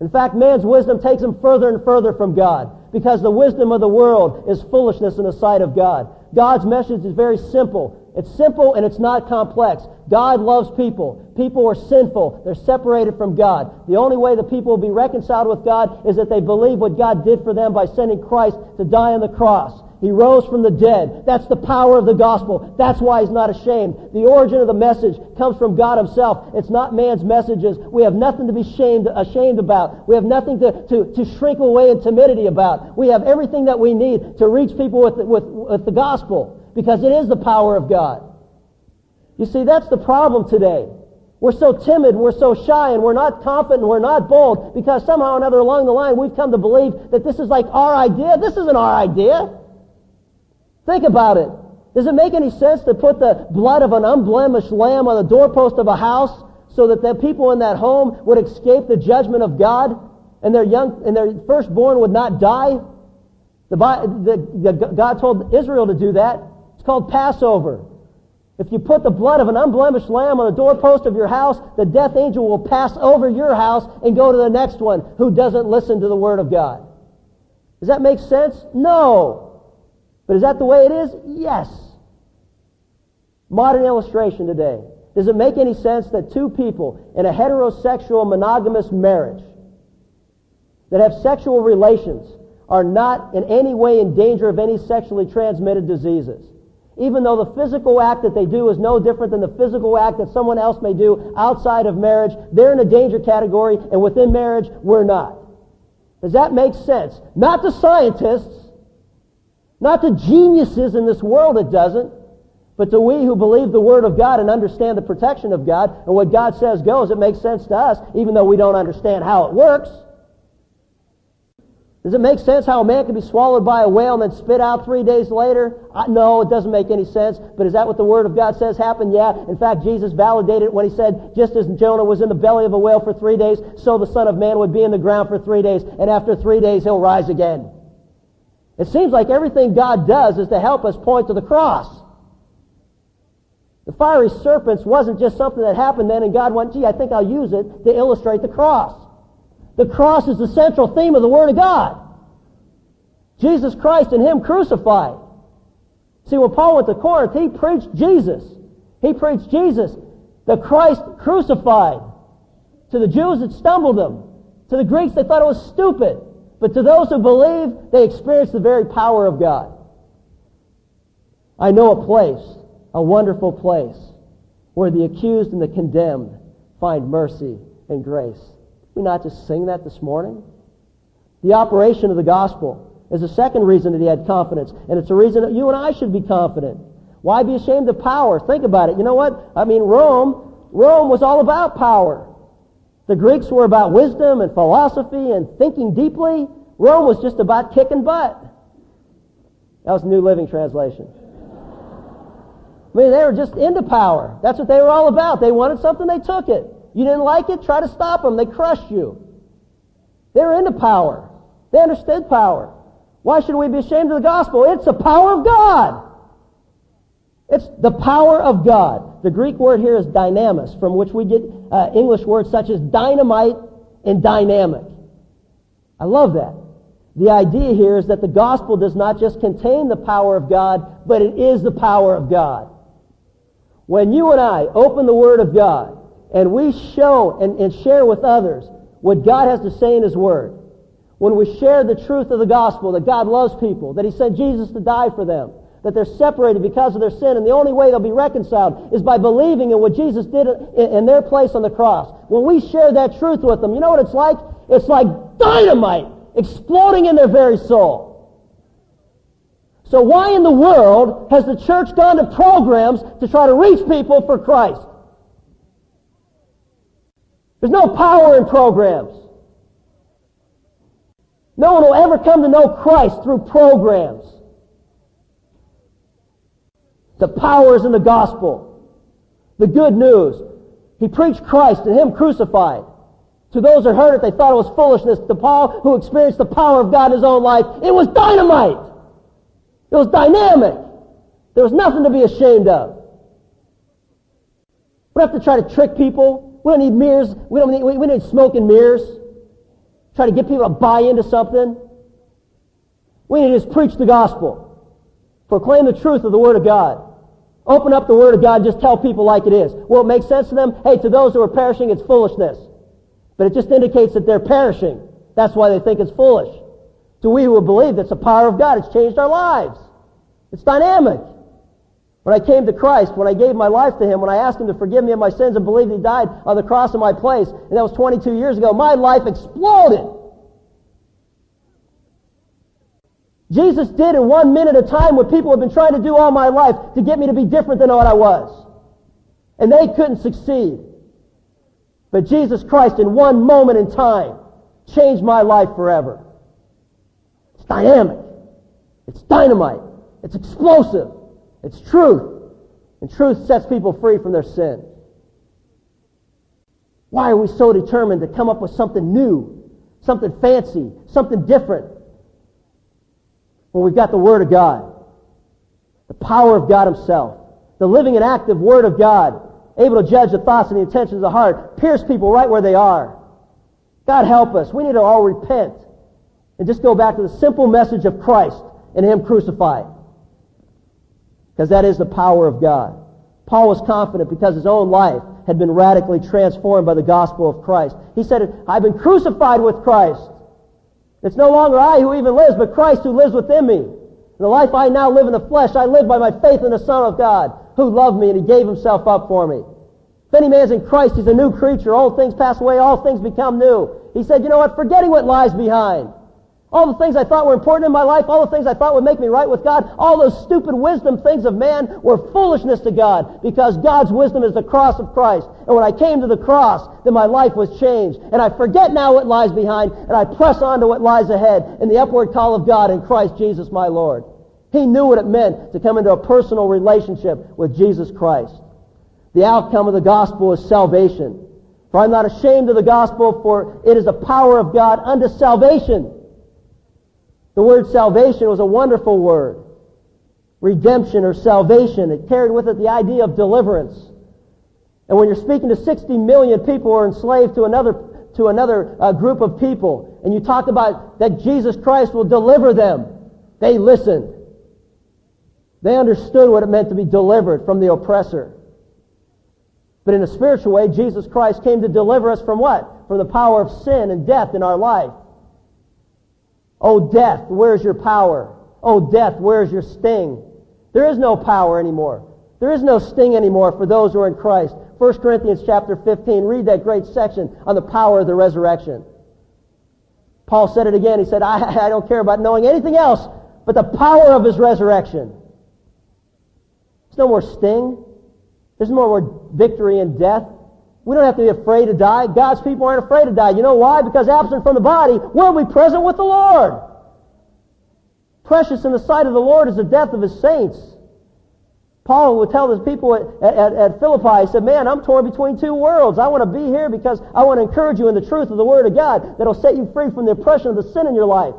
In fact, man's wisdom takes him further and further from God because the wisdom of the world is foolishness in the sight of God. God's message is very simple. It's simple and it's not complex. God loves people. People are sinful. They're separated from God. The only way the people will be reconciled with God is that they believe what God did for them by sending Christ to die on the cross. He rose from the dead. That's the power of the gospel. That's why he's not ashamed. The origin of the message comes from God himself. It's not man's messages. We have nothing to be shamed, ashamed about. We have nothing to, to, to shrink away in timidity about. We have everything that we need to reach people with, with, with the gospel because it is the power of God. You see, that's the problem today. We're so timid, we're so shy, and we're not confident, we're not bold because somehow or another along the line we've come to believe that this is like our idea. This isn't our idea. Think about it. Does it make any sense to put the blood of an unblemished lamb on the doorpost of a house so that the people in that home would escape the judgment of God and their young and their firstborn would not die? The, the, the, God told Israel to do that. It's called Passover. If you put the blood of an unblemished lamb on the doorpost of your house, the death angel will pass over your house and go to the next one who doesn't listen to the word of God. Does that make sense? No. But is that the way it is? Yes. Modern illustration today. Does it make any sense that two people in a heterosexual monogamous marriage that have sexual relations are not in any way in danger of any sexually transmitted diseases? Even though the physical act that they do is no different than the physical act that someone else may do outside of marriage, they're in a danger category, and within marriage, we're not. Does that make sense? Not to scientists, not to geniuses in this world, it doesn't. But to we who believe the Word of God and understand the protection of God and what God says goes, it makes sense to us, even though we don't understand how it works. Does it make sense how a man can be swallowed by a whale and then spit out three days later? I, no, it doesn't make any sense. But is that what the Word of God says happened? Yeah. In fact, Jesus validated it when he said, just as Jonah was in the belly of a whale for three days, so the Son of Man would be in the ground for three days, and after three days he'll rise again. It seems like everything God does is to help us point to the cross. The fiery serpents wasn't just something that happened then and God went, gee, I think I'll use it to illustrate the cross. The cross is the central theme of the Word of God. Jesus Christ and Him crucified. See, when Paul went to Corinth, he preached Jesus. He preached Jesus, the Christ crucified. To the Jews, it stumbled them. To the Greeks, they thought it was stupid. But to those who believe, they experience the very power of God. I know a place, a wonderful place, where the accused and the condemned find mercy and grace. We not just sing that this morning? The operation of the gospel is the second reason that he had confidence, and it's a reason that you and I should be confident. Why be ashamed of power? Think about it. You know what? I mean, Rome, Rome was all about power. The Greeks were about wisdom and philosophy and thinking deeply. Rome was just about kicking butt. That was New Living Translation. I mean, they were just into power. That's what they were all about. They wanted something, they took it. You didn't like it, try to stop them. They crushed you. They were into power. They understood power. Why should we be ashamed of the gospel? It's the power of God. It's the power of God. The Greek word here is dynamis, from which we get uh, English words such as dynamite and dynamic. I love that. The idea here is that the gospel does not just contain the power of God, but it is the power of God. When you and I open the Word of God and we show and, and share with others what God has to say in His Word, when we share the truth of the gospel, that God loves people, that He sent Jesus to die for them, that they're separated because of their sin, and the only way they'll be reconciled is by believing in what Jesus did in their place on the cross. When we share that truth with them, you know what it's like? It's like dynamite exploding in their very soul. So why in the world has the church gone to programs to try to reach people for Christ? There's no power in programs. No one will ever come to know Christ through programs. The power is in the gospel. The good news. He preached Christ and Him crucified. To those who heard it, they thought it was foolishness. To Paul, who experienced the power of God in his own life, it was dynamite. It was dynamic. There was nothing to be ashamed of. We don't have to try to trick people. We don't need mirrors. We don't need, we, we need smoke and mirrors. Try to get people to buy into something. We need to just preach the gospel. Proclaim the truth of the Word of God. Open up the Word of God and just tell people like it is. Will it make sense to them? Hey, to those who are perishing, it's foolishness. But it just indicates that they're perishing. That's why they think it's foolish. To we who believe that's the power of God. It's changed our lives. It's dynamic. When I came to Christ, when I gave my life to Him, when I asked Him to forgive me of my sins and believed He died on the cross in my place, and that was 22 years ago, my life exploded. Jesus did in one minute of time what people have been trying to do all my life to get me to be different than what I was. And they couldn't succeed. But Jesus Christ in one moment in time changed my life forever. It's dynamic. It's dynamite. It's explosive. It's truth. And truth sets people free from their sin. Why are we so determined to come up with something new, something fancy, something different? When we've got the Word of God, the power of God Himself, the living and active Word of God, able to judge the thoughts and the intentions of the heart, pierce people right where they are. God help us. We need to all repent and just go back to the simple message of Christ and Him crucified. Because that is the power of God. Paul was confident because his own life had been radically transformed by the gospel of Christ. He said, I've been crucified with Christ. It's no longer I who even lives, but Christ who lives within me. The life I now live in the flesh, I live by my faith in the Son of God, who loved me and he gave himself up for me. If any man's in Christ, he's a new creature. Old things pass away, all things become new. He said, you know what? Forgetting what lies behind. All the things I thought were important in my life, all the things I thought would make me right with God, all those stupid wisdom things of man were foolishness to God because God's wisdom is the cross of Christ. And when I came to the cross, then my life was changed. And I forget now what lies behind and I press on to what lies ahead in the upward call of God in Christ Jesus my Lord. He knew what it meant to come into a personal relationship with Jesus Christ. The outcome of the gospel is salvation. For I'm not ashamed of the gospel, for it is the power of God unto salvation the word salvation was a wonderful word. Redemption or salvation. It carried with it the idea of deliverance. And when you're speaking to 60 million people who are enslaved to another, to another uh, group of people, and you talk about that Jesus Christ will deliver them, they listened. They understood what it meant to be delivered from the oppressor. But in a spiritual way, Jesus Christ came to deliver us from what? From the power of sin and death in our life. Oh, death, where's your power? Oh, death, where's your sting? There is no power anymore. There is no sting anymore for those who are in Christ. 1 Corinthians chapter 15, read that great section on the power of the resurrection. Paul said it again. He said, I, I don't care about knowing anything else but the power of his resurrection. There's no more sting. There's no more victory in death. We don't have to be afraid to die. God's people aren't afraid to die. You know why? Because absent from the body, we'll be present with the Lord. Precious in the sight of the Lord is the death of his saints. Paul would tell his people at, at, at, Philippi, he said, man, I'm torn between two worlds. I want to be here because I want to encourage you in the truth of the Word of God that'll set you free from the oppression of the sin in your life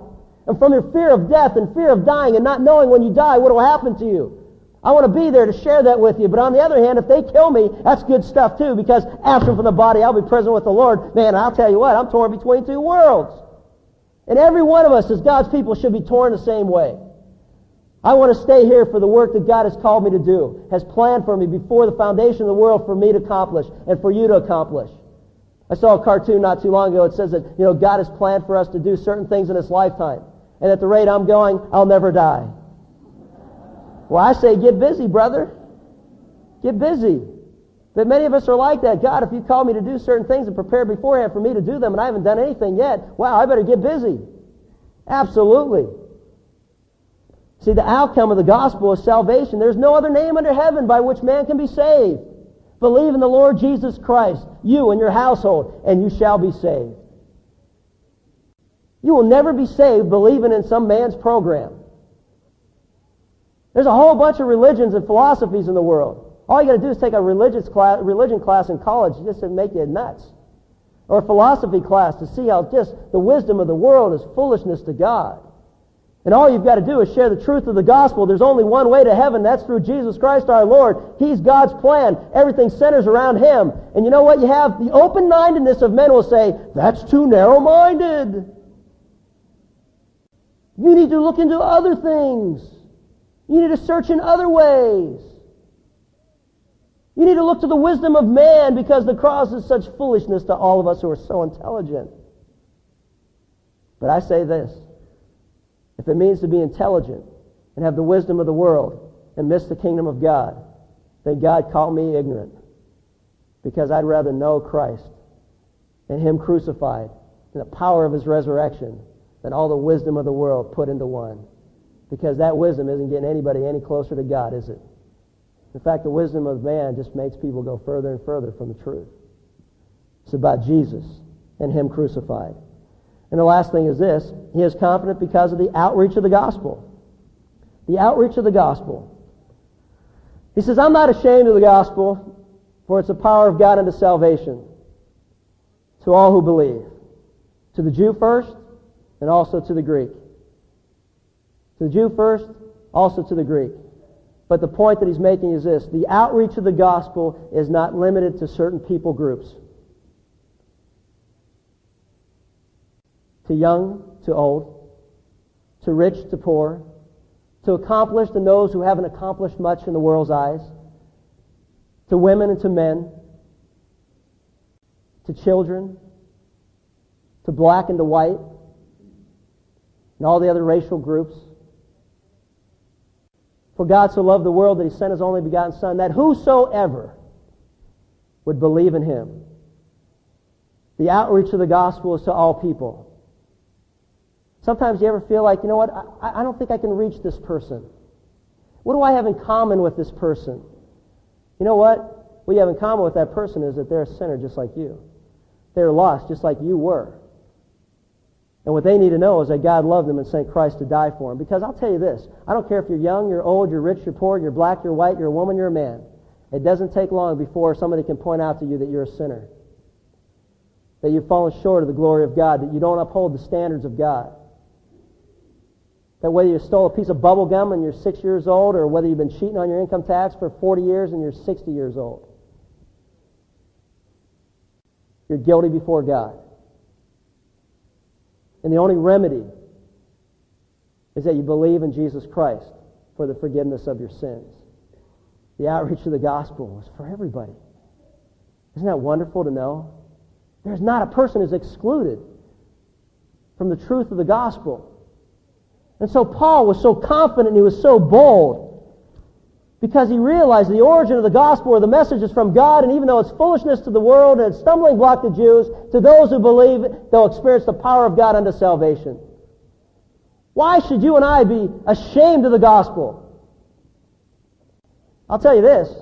and from your fear of death and fear of dying and not knowing when you die what will happen to you. I want to be there to share that with you. But on the other hand, if they kill me, that's good stuff too, because absent from the body, I'll be present with the Lord. Man, I'll tell you what, I'm torn between two worlds. And every one of us as God's people should be torn the same way. I want to stay here for the work that God has called me to do, has planned for me before the foundation of the world for me to accomplish and for you to accomplish. I saw a cartoon not too long ago. It says that, you know, God has planned for us to do certain things in this lifetime. And at the rate I'm going, I'll never die. Well, I say get busy, brother. Get busy. But many of us are like that. God, if you call me to do certain things and prepare beforehand for me to do them and I haven't done anything yet, wow, I better get busy. Absolutely. See, the outcome of the gospel is salvation. There's no other name under heaven by which man can be saved. Believe in the Lord Jesus Christ, you and your household, and you shall be saved. You will never be saved believing in some man's program. There's a whole bunch of religions and philosophies in the world. All you got to do is take a religious class, religion class in college just to make you nuts. Or a philosophy class to see how just the wisdom of the world is foolishness to God. And all you've got to do is share the truth of the gospel. There's only one way to heaven. That's through Jesus Christ our Lord. He's God's plan. Everything centers around Him. And you know what? You have the open-mindedness of men will say, that's too narrow-minded. You need to look into other things. You need to search in other ways. You need to look to the wisdom of man because the cross is such foolishness to all of us who are so intelligent. But I say this. If it means to be intelligent and have the wisdom of the world and miss the kingdom of God, then God call me ignorant. Because I'd rather know Christ and Him crucified and the power of His resurrection than all the wisdom of the world put into one. Because that wisdom isn't getting anybody any closer to God, is it? In fact, the wisdom of man just makes people go further and further from the truth. It's about Jesus and Him crucified. And the last thing is this. He is confident because of the outreach of the gospel. The outreach of the gospel. He says, I'm not ashamed of the gospel, for it's the power of God unto salvation to all who believe. To the Jew first, and also to the Greek. To the Jew first, also to the Greek. But the point that he's making is this. The outreach of the gospel is not limited to certain people groups. to young to old, to rich to poor, to accomplished and those who haven't accomplished much in the world's eyes, to women and to men, to children, to black and to white, and all the other racial groups. For God so loved the world that he sent his only begotten Son, that whosoever would believe in him. The outreach of the gospel is to all people. Sometimes you ever feel like, you know what, I, I don't think I can reach this person. What do I have in common with this person? You know what? What you have in common with that person is that they're a sinner just like you. They're lost just like you were. And what they need to know is that God loved them and sent Christ to die for them. Because I'll tell you this, I don't care if you're young, you're old, you're rich, you're poor, you're black, you're white, you're a woman, you're a man. It doesn't take long before somebody can point out to you that you're a sinner. That you've fallen short of the glory of God, that you don't uphold the standards of God. That whether you stole a piece of bubble gum and you're six years old, or whether you've been cheating on your income tax for 40 years and you're 60 years old, you're guilty before God. And the only remedy is that you believe in Jesus Christ for the forgiveness of your sins. The outreach of the gospel is for everybody. Isn't that wonderful to know? There's not a person who's excluded from the truth of the gospel. And so Paul was so confident he was so bold because he realized the origin of the gospel or the message is from God, and even though it's foolishness to the world and it's stumbling block to Jews, to those who believe, they'll experience the power of God unto salvation. Why should you and I be ashamed of the gospel? I'll tell you this.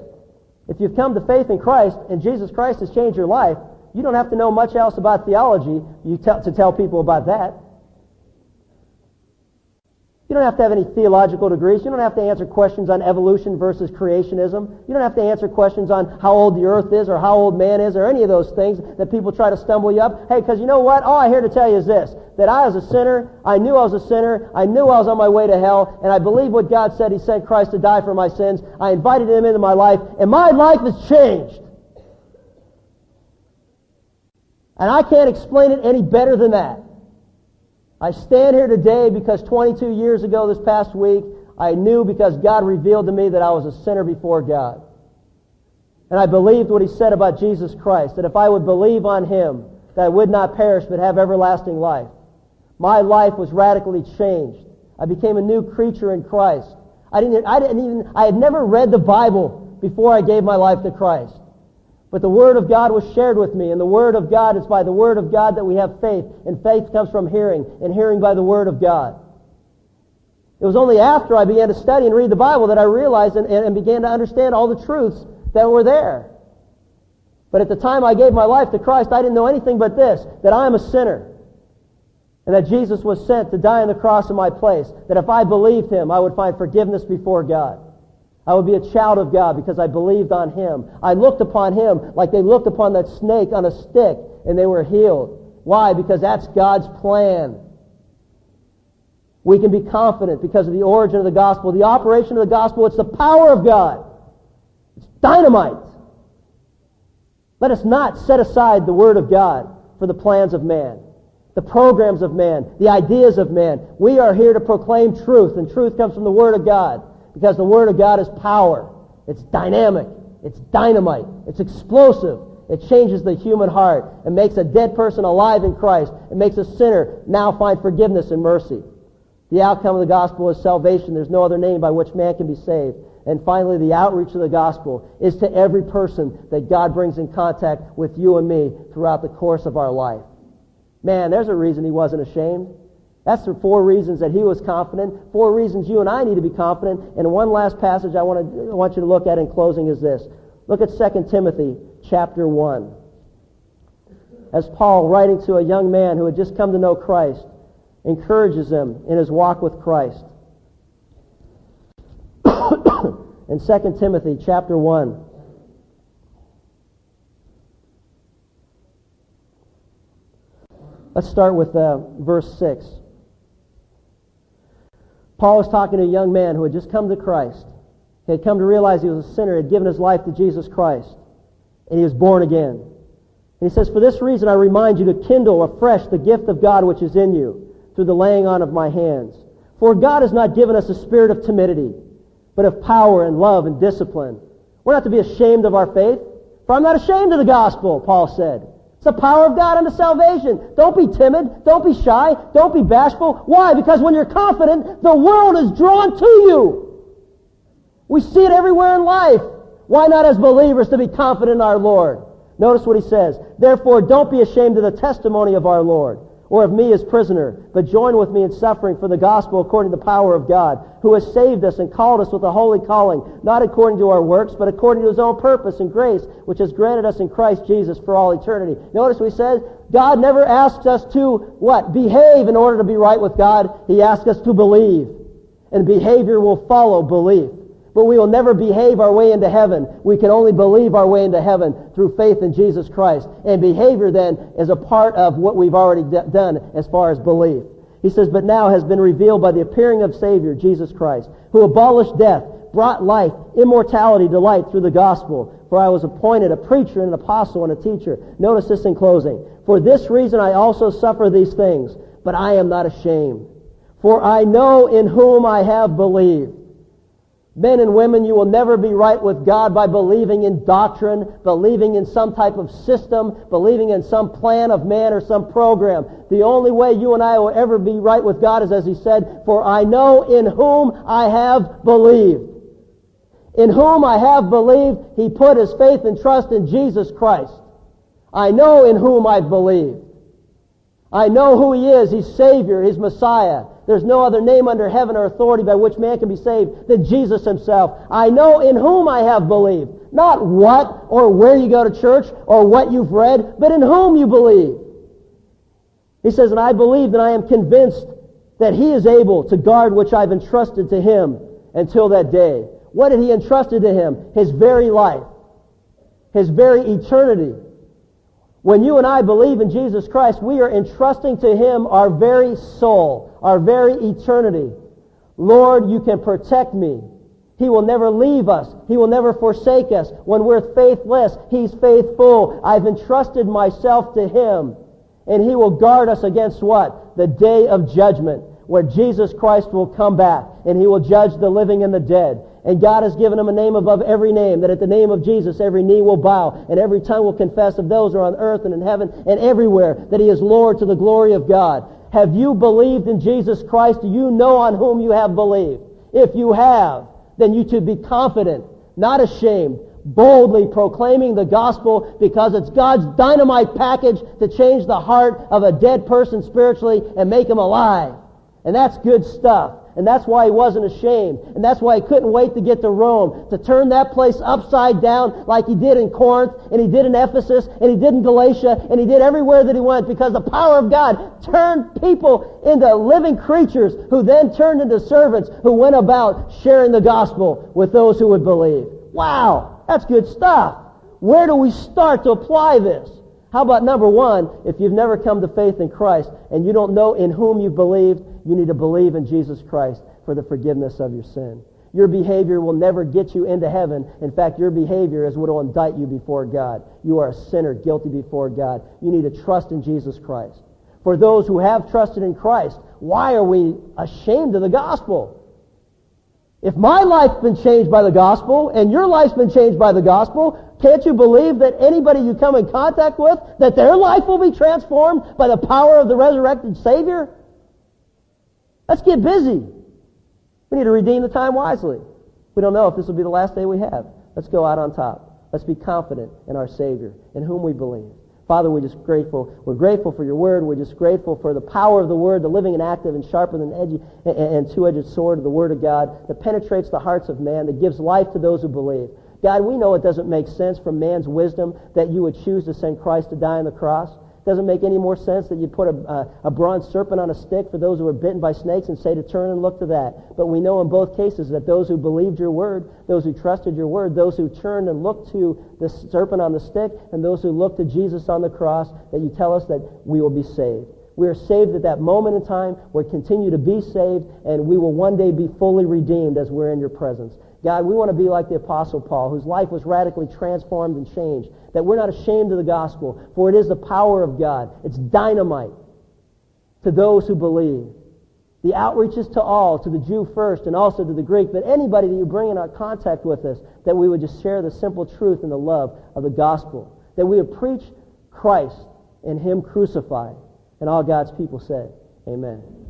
If you've come to faith in Christ and Jesus Christ has changed your life, you don't have to know much else about theology to tell people about that. You don't have to have any theological degrees. You don't have to answer questions on evolution versus creationism. You don't have to answer questions on how old the earth is or how old man is or any of those things that people try to stumble you up. Hey, because you know what? All I here to tell you is this, that I was a sinner. I knew I was a sinner. I knew I was on my way to hell. And I believe what God said. He sent Christ to die for my sins. I invited him into my life. And my life has changed. And I can't explain it any better than that. I stand here today because 22 years ago this past week, I knew because God revealed to me that I was a sinner before God. And I believed what he said about Jesus Christ, that if I would believe on him, that I would not perish but have everlasting life. My life was radically changed. I became a new creature in Christ. I didn't, I didn't even, I had never read the Bible before I gave my life to Christ. But the Word of God was shared with me, and the Word of God is by the Word of God that we have faith, and faith comes from hearing, and hearing by the Word of God. It was only after I began to study and read the Bible that I realized and, and began to understand all the truths that were there. But at the time I gave my life to Christ, I didn't know anything but this, that I am a sinner. And that Jesus was sent to die on the cross in my place. That if I believed Him, I would find forgiveness before God. I would be a child of God because I believed on Him. I looked upon Him like they looked upon that snake on a stick and they were healed. Why? Because that's God's plan. We can be confident because of the origin of the gospel. The operation of the gospel, it's the power of God. It's dynamite. Let us not set aside the Word of God for the plans of man the programs of man, the ideas of man. We are here to proclaim truth, and truth comes from the Word of God, because the Word of God is power. It's dynamic. It's dynamite. It's explosive. It changes the human heart. It makes a dead person alive in Christ. It makes a sinner now find forgiveness and mercy. The outcome of the gospel is salvation. There's no other name by which man can be saved. And finally, the outreach of the gospel is to every person that God brings in contact with you and me throughout the course of our life. Man, there's a reason he wasn't ashamed. That's the four reasons that he was confident. Four reasons you and I need to be confident. And one last passage I want, to, I want you to look at in closing is this. Look at 2 Timothy chapter 1. As Paul, writing to a young man who had just come to know Christ, encourages him in his walk with Christ. in 2 Timothy chapter 1, Let's start with uh, verse 6. Paul was talking to a young man who had just come to Christ. He had come to realize he was a sinner, had given his life to Jesus Christ, and he was born again. And he says, For this reason I remind you to kindle afresh the gift of God which is in you through the laying on of my hands. For God has not given us a spirit of timidity, but of power and love and discipline. We're not to be ashamed of our faith, for I'm not ashamed of the gospel, Paul said. It's the power of God unto salvation. Don't be timid. Don't be shy. Don't be bashful. Why? Because when you're confident, the world is drawn to you. We see it everywhere in life. Why not as believers to be confident in our Lord? Notice what he says. Therefore, don't be ashamed of the testimony of our Lord or of me as prisoner, but join with me in suffering for the gospel according to the power of God, who has saved us and called us with a holy calling, not according to our works, but according to his own purpose and grace, which has granted us in Christ Jesus for all eternity. Notice we said, God never asks us to, what? Behave in order to be right with God. He asks us to believe. And behavior will follow belief. But we will never behave our way into heaven. We can only believe our way into heaven through faith in Jesus Christ. And behavior then is a part of what we've already d- done as far as belief. He says, but now has been revealed by the appearing of Savior, Jesus Christ, who abolished death, brought life, immortality to light through the gospel. For I was appointed a preacher and an apostle and a teacher. Notice this in closing. For this reason I also suffer these things, but I am not ashamed. For I know in whom I have believed Men and women, you will never be right with God by believing in doctrine, believing in some type of system, believing in some plan of man or some program. The only way you and I will ever be right with God is as he said, for I know in whom I have believed. In whom I have believed, he put his faith and trust in Jesus Christ. I know in whom I've believed. I know who he is. He's Savior. He's Messiah. There's no other name under heaven or authority by which man can be saved than Jesus himself. I know in whom I have believed. Not what or where you go to church or what you've read, but in whom you believe. He says, and I believe and I am convinced that he is able to guard which I've entrusted to him until that day. What did he entrusted to him? His very life. His very eternity. When you and I believe in Jesus Christ, we are entrusting to Him our very soul, our very eternity. Lord, you can protect me. He will never leave us. He will never forsake us. When we're faithless, He's faithful. I've entrusted myself to Him. And He will guard us against what? The day of judgment, where Jesus Christ will come back and He will judge the living and the dead. And God has given him a name above every name, that at the name of Jesus every knee will bow, and every tongue will confess of those who are on earth and in heaven and everywhere that he is Lord to the glory of God. Have you believed in Jesus Christ? Do you know on whom you have believed? If you have, then you should be confident, not ashamed, boldly proclaiming the gospel because it's God's dynamite package to change the heart of a dead person spiritually and make him alive. And that's good stuff. And that's why he wasn't ashamed. And that's why he couldn't wait to get to Rome, to turn that place upside down like he did in Corinth, and he did in Ephesus, and he did in Galatia, and he did everywhere that he went, because the power of God turned people into living creatures who then turned into servants who went about sharing the gospel with those who would believe. Wow, that's good stuff. Where do we start to apply this? How about number one, if you've never come to faith in Christ and you don't know in whom you believed, you need to believe in Jesus Christ for the forgiveness of your sin. Your behavior will never get you into heaven. In fact, your behavior is what will indict you before God. You are a sinner, guilty before God. You need to trust in Jesus Christ. For those who have trusted in Christ, why are we ashamed of the gospel? If my life's been changed by the gospel and your life's been changed by the gospel, can't you believe that anybody you come in contact with, that their life will be transformed by the power of the resurrected Savior? Let's get busy. We need to redeem the time wisely. We don't know if this will be the last day we have. Let's go out on top. Let's be confident in our Savior, in whom we believe. Father, we're just grateful. We're grateful for your word. We're just grateful for the power of the word, the living and active and sharper than edgy and two-edged sword of the word of God that penetrates the hearts of man, that gives life to those who believe. God, we know it doesn't make sense from man's wisdom that you would choose to send Christ to die on the cross. Doesn't make any more sense that you put a, a, a, bronze serpent on a stick for those who were bitten by snakes and say to turn and look to that. But we know in both cases that those who believed your word, those who trusted your word, those who turned and looked to the serpent on the stick, and those who looked to Jesus on the cross, that you tell us that we will be saved. We are saved at that moment in time. We continue to be saved, and we will one day be fully redeemed as we're in your presence. God, we want to be like the Apostle Paul, whose life was radically transformed and changed. That we're not ashamed of the gospel, for it is the power of God. It's dynamite to those who believe. The outreach is to all, to the Jew first and also to the Greek, but anybody that you bring in contact with us, that we would just share the simple truth and the love of the gospel. That we would preach Christ and Him crucified. And all God's people said, Amen.